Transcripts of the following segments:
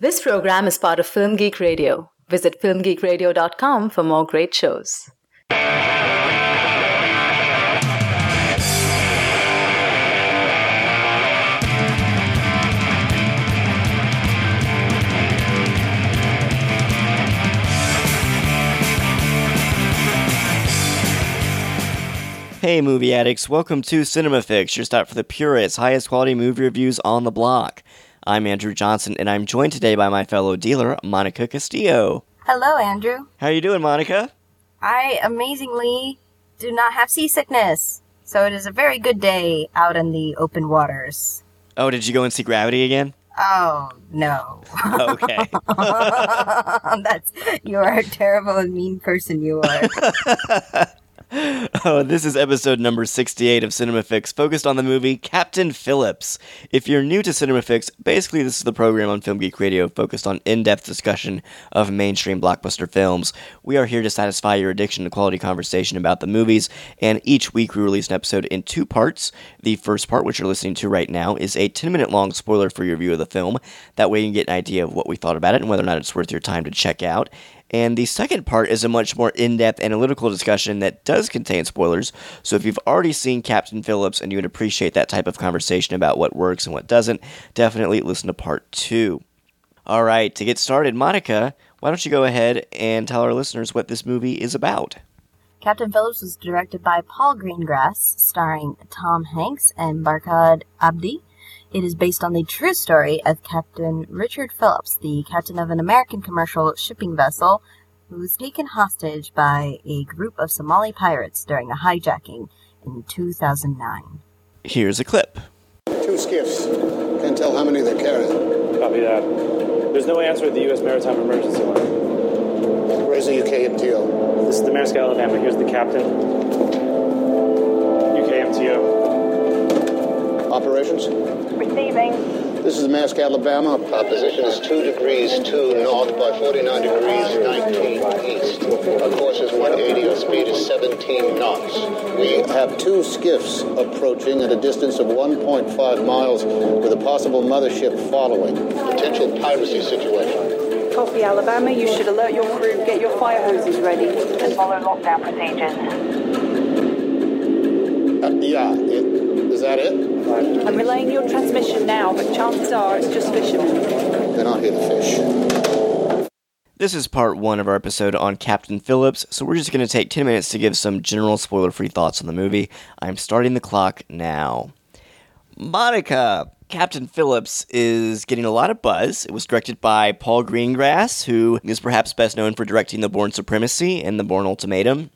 This program is part of Film Geek Radio. Visit filmgeekradio.com for more great shows. Hey, movie addicts, welcome to Cinema Fix, your stop for the purest, highest quality movie reviews on the block. I'm Andrew Johnson, and I'm joined today by my fellow dealer, Monica Castillo. Hello, Andrew. How are you doing, Monica? I amazingly do not have seasickness, so it is a very good day out in the open waters. Oh, did you go and see Gravity again? Oh, no. Okay. That's, you are a terrible and mean person, you are. oh, this is episode number 68 of Cinema Fix, focused on the movie Captain Phillips. If you're new to Cinema Fix, basically this is the program on Film Geek Radio focused on in-depth discussion of mainstream blockbuster films. We are here to satisfy your addiction to quality conversation about the movies, and each week we release an episode in two parts. The first part, which you're listening to right now, is a 10-minute long spoiler for your view of the film. That way you can get an idea of what we thought about it and whether or not it's worth your time to check out. And the second part is a much more in depth analytical discussion that does contain spoilers. So if you've already seen Captain Phillips and you would appreciate that type of conversation about what works and what doesn't, definitely listen to part two. All right, to get started, Monica, why don't you go ahead and tell our listeners what this movie is about? Captain Phillips was directed by Paul Greengrass, starring Tom Hanks and Barkhad Abdi. It is based on the true story of Captain Richard Phillips, the captain of an American commercial shipping vessel who was taken hostage by a group of Somali pirates during a hijacking in 2009. Here's a clip. Two skiffs. Can't tell how many they're carrying. Copy that. There's no answer at the U.S. Maritime Emergency Line. Where's the UK UKMTO? This is the Maersk Alabama. Here's the captain. Operations? Receiving. This is the Maersk, Alabama. Our position is 2 degrees 2 north by 49 degrees 19 east. Our course is 180. Our speed is 17 knots. We have two skiffs approaching at a distance of 1.5 miles with a possible mothership following. Potential piracy situation. Copy, Alabama. You should alert your crew, get your fire hoses ready, and follow lockdown procedures. Uh, yeah, it, is that it? I'm relaying your transmission now, but chances are it's just fishermen. Then I'll hit a fish. This is part one of our episode on Captain Phillips, so we're just going to take 10 minutes to give some general spoiler free thoughts on the movie. I'm starting the clock now. Monica, Captain Phillips is getting a lot of buzz. It was directed by Paul Greengrass, who is perhaps best known for directing The Bourne Supremacy and The Bourne Ultimatum.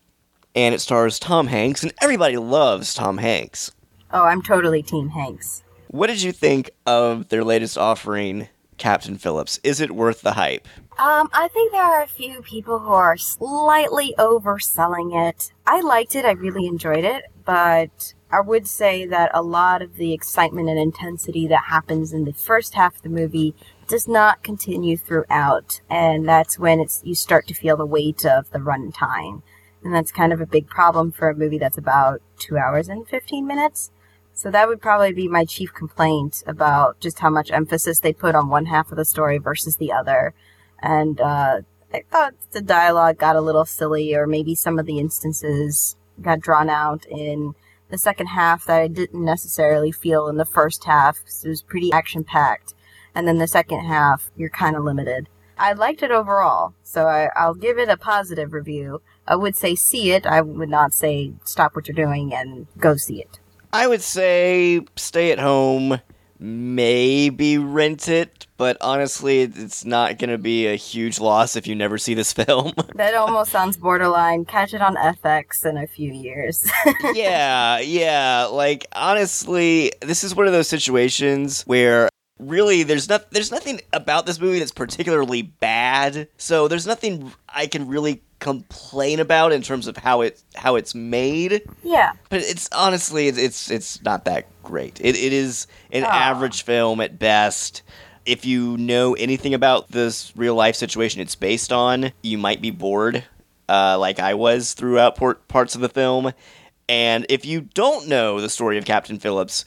And it stars Tom Hanks, and everybody loves Tom Hanks. Oh, I'm totally Team Hanks. What did you think of their latest offering, Captain Phillips? Is it worth the hype? Um, I think there are a few people who are slightly overselling it. I liked it, I really enjoyed it, but I would say that a lot of the excitement and intensity that happens in the first half of the movie does not continue throughout, and that's when it's you start to feel the weight of the runtime. And that's kind of a big problem for a movie that's about two hours and 15 minutes. So that would probably be my chief complaint about just how much emphasis they put on one half of the story versus the other. And uh, I thought the dialogue got a little silly, or maybe some of the instances got drawn out in the second half that I didn't necessarily feel in the first half. It was pretty action packed. And then the second half, you're kind of limited. I liked it overall, so I, I'll give it a positive review. I would say see it. I would not say stop what you're doing and go see it. I would say stay at home, maybe rent it, but honestly, it's not going to be a huge loss if you never see this film. That almost sounds borderline. Catch it on FX in a few years. yeah, yeah. Like honestly, this is one of those situations where really there's not there's nothing about this movie that's particularly bad. So there's nothing I can really complain about in terms of how it how it's made. yeah. But it's honestly it's it's, it's not that great. It it is an Aw. average film at best. If you know anything about this real life situation it's based on, you might be bored, uh, like I was throughout parts of the film. And if you don't know the story of Captain Phillips,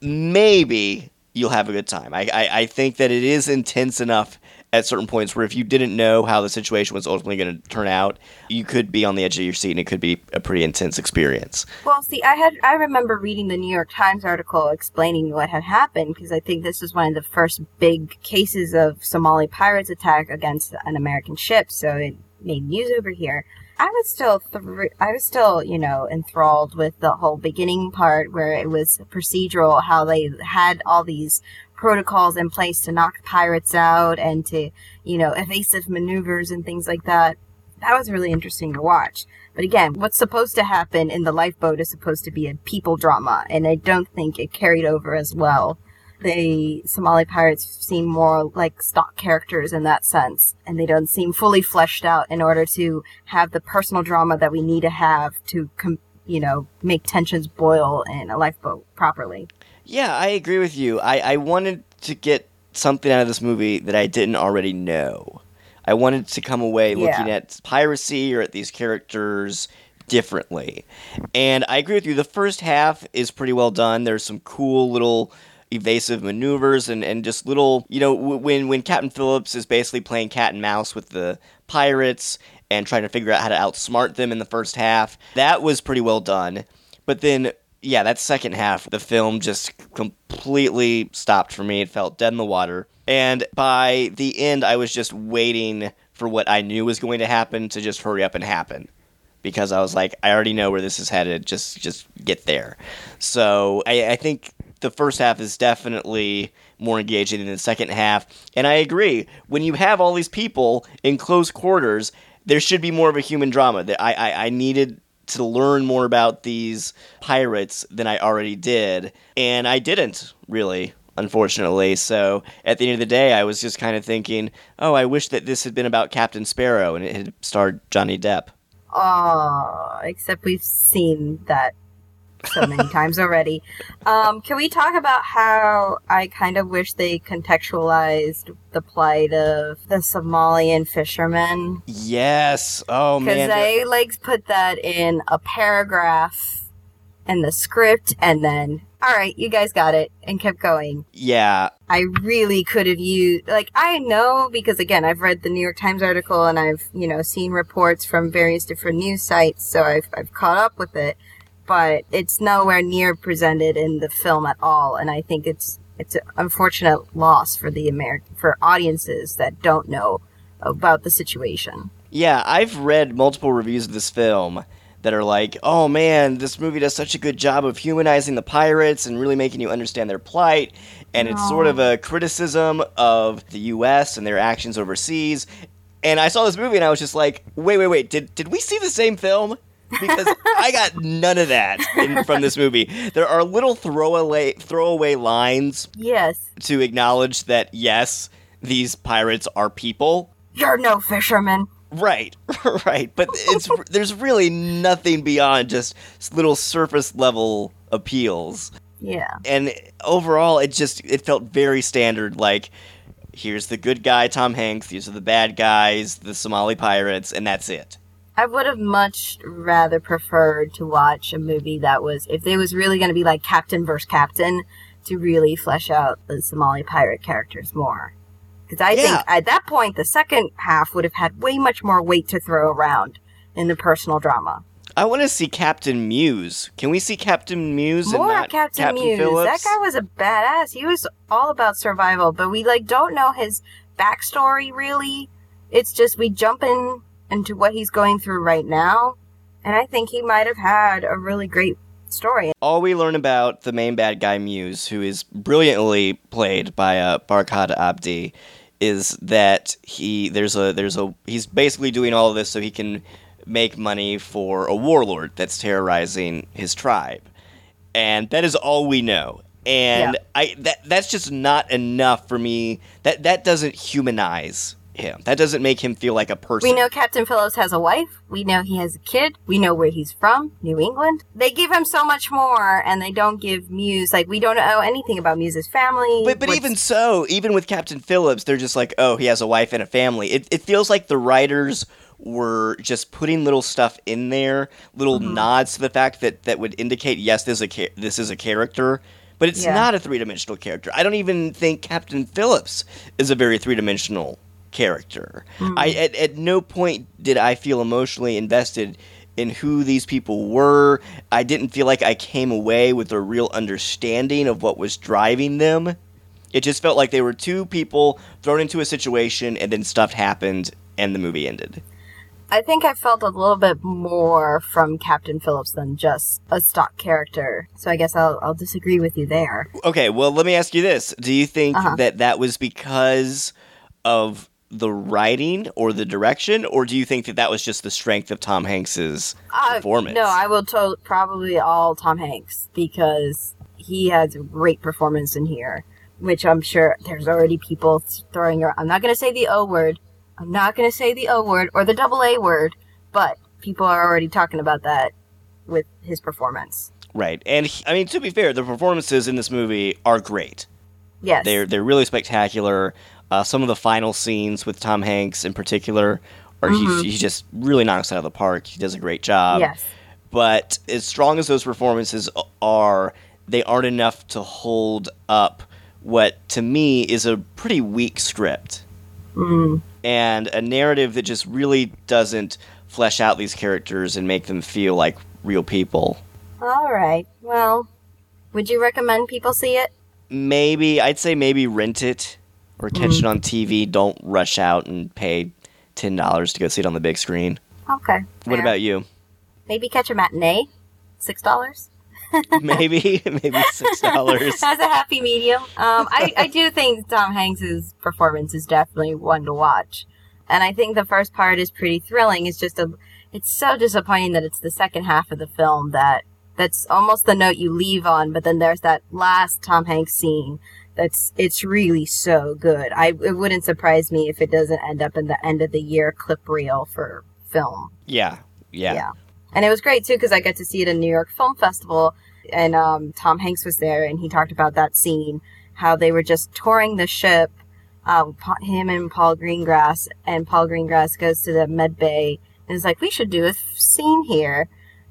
maybe you'll have a good time. I, I, I think that it is intense enough at certain points where if you didn't know how the situation was ultimately going to turn out, you could be on the edge of your seat and it could be a pretty intense experience. Well, see, I had I remember reading the New York Times article explaining what had happened because I think this was one of the first big cases of Somali pirates attack against an American ship, so it made news over here. I was still I was still, you know, enthralled with the whole beginning part where it was procedural how they had all these protocols in place to knock pirates out and to, you know, evasive maneuvers and things like that. That was really interesting to watch. But again, what's supposed to happen in the lifeboat is supposed to be a people drama, and I don't think it carried over as well. The Somali pirates seem more like stock characters in that sense, and they don't seem fully fleshed out in order to have the personal drama that we need to have to, com- you know, make tensions boil in a lifeboat properly. Yeah, I agree with you. I, I wanted to get something out of this movie that I didn't already know. I wanted to come away Yeah. looking at piracy or at these characters differently. And I agree with you. The first half is pretty well done. There's some cool little evasive maneuvers and, and just little, you know, when, when Captain Phillips is basically playing cat and mouse with the pirates and trying to figure out how to outsmart them in the first half, that was pretty well done. But then yeah, that second half, the film just completely stopped for me. It felt dead in the water. And by the end, I was just waiting for what I knew was going to happen to just hurry up and happen. Because I was like, I already know where this is headed. Just, just get there. So I, I think the first half is definitely more engaging than the second half. And I agree. When you have all these people in close quarters, there should be more of a human drama. I, I, I needed to learn more about these pirates than I already did, and I didn't really, unfortunately. So at the end of the day, I was just kind of thinking, oh, I wish that this had been about Captain Sparrow and it had starred Johnny Depp. Oh, except we've seen that so many times already. Um, can we talk about how I kind of wish they contextualized the plight of the Somalian fishermen? Yes. Oh man. Because they like put that in a paragraph in the script and then, all right, you guys got it, and kept going. yeah. I really could have used, like, I know because again, I've read the New York Times article and I've, you know, seen reports from various different news sites, so I've, I've caught up with it, but it's nowhere near presented in the film at all, and I think it's, it's an unfortunate loss for the American, for audiences that don't know about the situation. Yeah, I've read multiple reviews of this film that are like, oh man, this movie does such a good job of humanizing the pirates and really making you understand their plight. And it's sort of a criticism of the US and their actions overseas. And I saw this movie and I was just like, wait, wait, wait, did, did we see the same film? Because I got none of that in, from this movie. There are little throwaway throwaway lines Yes. to acknowledge that yes, these pirates are people, You're no fisherman. Right, right, but it's there's really nothing beyond just little surface level appeals, Yeah. and overall, it just it felt very standard. Like, here's the good guy, Tom Hanks. These are the bad guys, the Somali pirates, and that's it. I would have much rather preferred to watch a movie that was, if it was really going to be like Captain versus Captain, to really flesh out the Somali pirate characters more. Because I Yeah. think at that point, the second half would have had way much more weight to throw around in the personal drama. I want to see Captain Muse. Can we see Captain Muse More not Captain, Muse. Phillips? That guy was a badass. He was all about survival, but we like don't know his backstory really. It's just we jump in into what he's going through right now, and I think he might have had a really great story. all we learn about the main bad guy Muse, who is brilliantly played by uh, Barkhad Abdi, is that he there's a there's a he's basically doing all of this so he can make money for a warlord that's terrorizing his tribe, and that is all we know. And Yeah. I that that's just not enough for me. That that doesn't humanize him. That doesn't make him feel like a person. We know Captain Phillips has a wife. We know he has a kid. We know where he's from, New England. They give him so much more, and they don't give Muse like we don't know anything about Muse's family. But but even so, even with Captain Phillips, they're just like, oh, he has a wife and a family. It it feels like the writers were just putting little stuff in there, little Mm-hmm. nods to the fact that that would indicate yes, this is a this is a character, but it's Yeah. not a three dimensional character. I don't even think Captain Phillips is a very three dimensional character. I at, at no point did I feel emotionally invested in who these people were. I didn't feel like I came away with a real understanding of what was driving them. It just felt like they were two people thrown into a situation and then stuff happened and the movie ended. I think I felt a little bit more from Captain Phillips than just a stock character. So I guess I'll, I'll disagree with you there. Okay, well, let me ask you this. Do you think Uh-huh. that that was because of the writing or the direction, or do you think that that was just the strength of Tom Hanks's Uh, performance? No, I will to- probably all Tom Hanks because he has a great performance in here, which I'm sure there's already people throwing around. I'm not going to say the O word. I'm not going to say the O word or the double A word, but people are already talking about that with his performance. Right, and he- I mean to be fair, the performances in this movie are great. Yes. They're they're really spectacular. Uh, some of the final scenes with Tom Hanks in particular, or Mm-hmm. he, he just really knocks it out of the park. He does a great job. yes. but as strong as those performances are, they aren't enough to hold up what to me is a pretty weak script Mm. and a narrative that just really doesn't flesh out these characters and make them feel like real people. All right. Well, would you recommend people see it? Maybe I'd say maybe rent it or catch it on TV. Don't rush out and pay ten dollars to go see it on the big screen. Okay. What about you? maybe catch a matinee? Six dollars. maybe maybe six dollars. As a happy medium. Um, I, I do think Tom Hanks's performance is definitely one to watch. And I think the first part is pretty thrilling. It's just a, it's so disappointing that it's the second half of the film that, that's almost the note you leave on, but then there's that last Tom Hanks scene that's, it's really so good. I, it wouldn't surprise me if it doesn't end up in the end of the year clip reel for film. Yeah, yeah, Yeah. And it was great too because I got to see it in New York Film Festival, and um, Tom Hanks was there, and he talked about that scene, how they were just touring the ship, Pa- him and Paul Greengrass, and Paul Greengrass goes to the med bay and is like, "We should do a f- scene here,"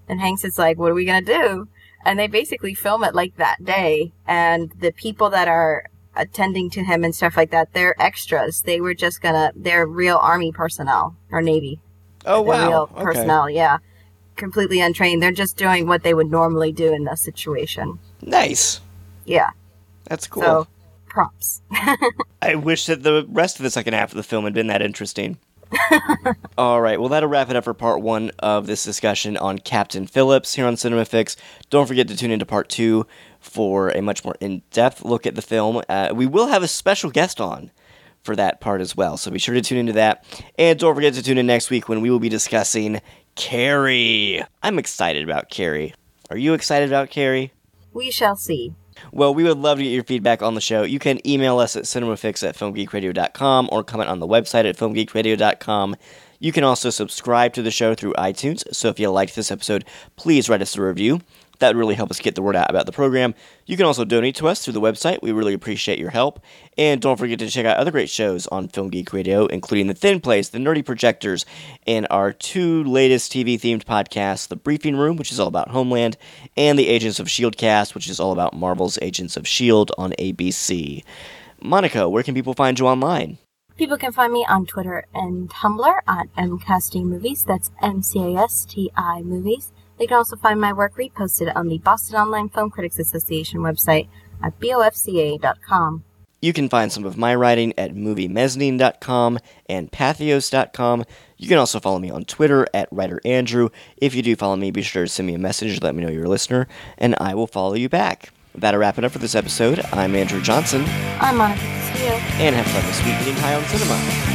and Hanks is like, "What are we gonna do?" And they basically film it like that day, and the people that are attending to him and stuff like that, they're extras. They were just gonna, they're real army personnel or navy Oh wow. real okay. personnel, yeah. Completely untrained. They're just doing what they would normally do in this situation. Nice. Yeah. That's cool. So props. I wish that the rest of the second half of the film had been that interesting. All right, well, that'll wrap it up for part one of this discussion on Captain Phillips here on CinemaFix. Don't forget to tune into part two for a much more in depth look at the film. Uh, we will have a special guest on for that part as well, so be sure to tune into that. And don't forget to tune in next week when we will be discussing Carrie. I'm excited about Carrie. Are you excited about Carrie? we shall see. Well, we would love to get your feedback on the show. You can email us at cinemafix at filmgeekradio.com or comment on the website at filmgeekradio.com. You can also subscribe to the show through iTunes, so if you liked this episode, please write us a review. That would really help us get the word out about the program. You can also donate to us through the website. We really appreciate your help. And don't forget to check out other great shows on Film Geek Radio, including The Thin Place, The Nerdy Projectors, and our two latest TV themed podcasts, The Briefing Room, which is all about Homeland, and the Agents of S.H.I.E.L.D. cast, which is all about Marvel's Agents of S.H.I.E.L.D. on ABC. Monica, where can people find you online? People can find me on Twitter and Tumblr at mcastimovies. That's M C A S T I Movies. They can also find my work reposted on the Boston Online Film Critics Association website at bofca.com. You can find some of my writing at moviemezzanine.com and pathos.com. You can also follow me on Twitter at WriterAndrew. If you do follow me, be sure to send me a message, let me know you're a listener, and I will follow you back. That'll wrap it up for this episode. I'm Andrew Johnson, I'm Monica Castillo. and have fun this week eating high on cinema.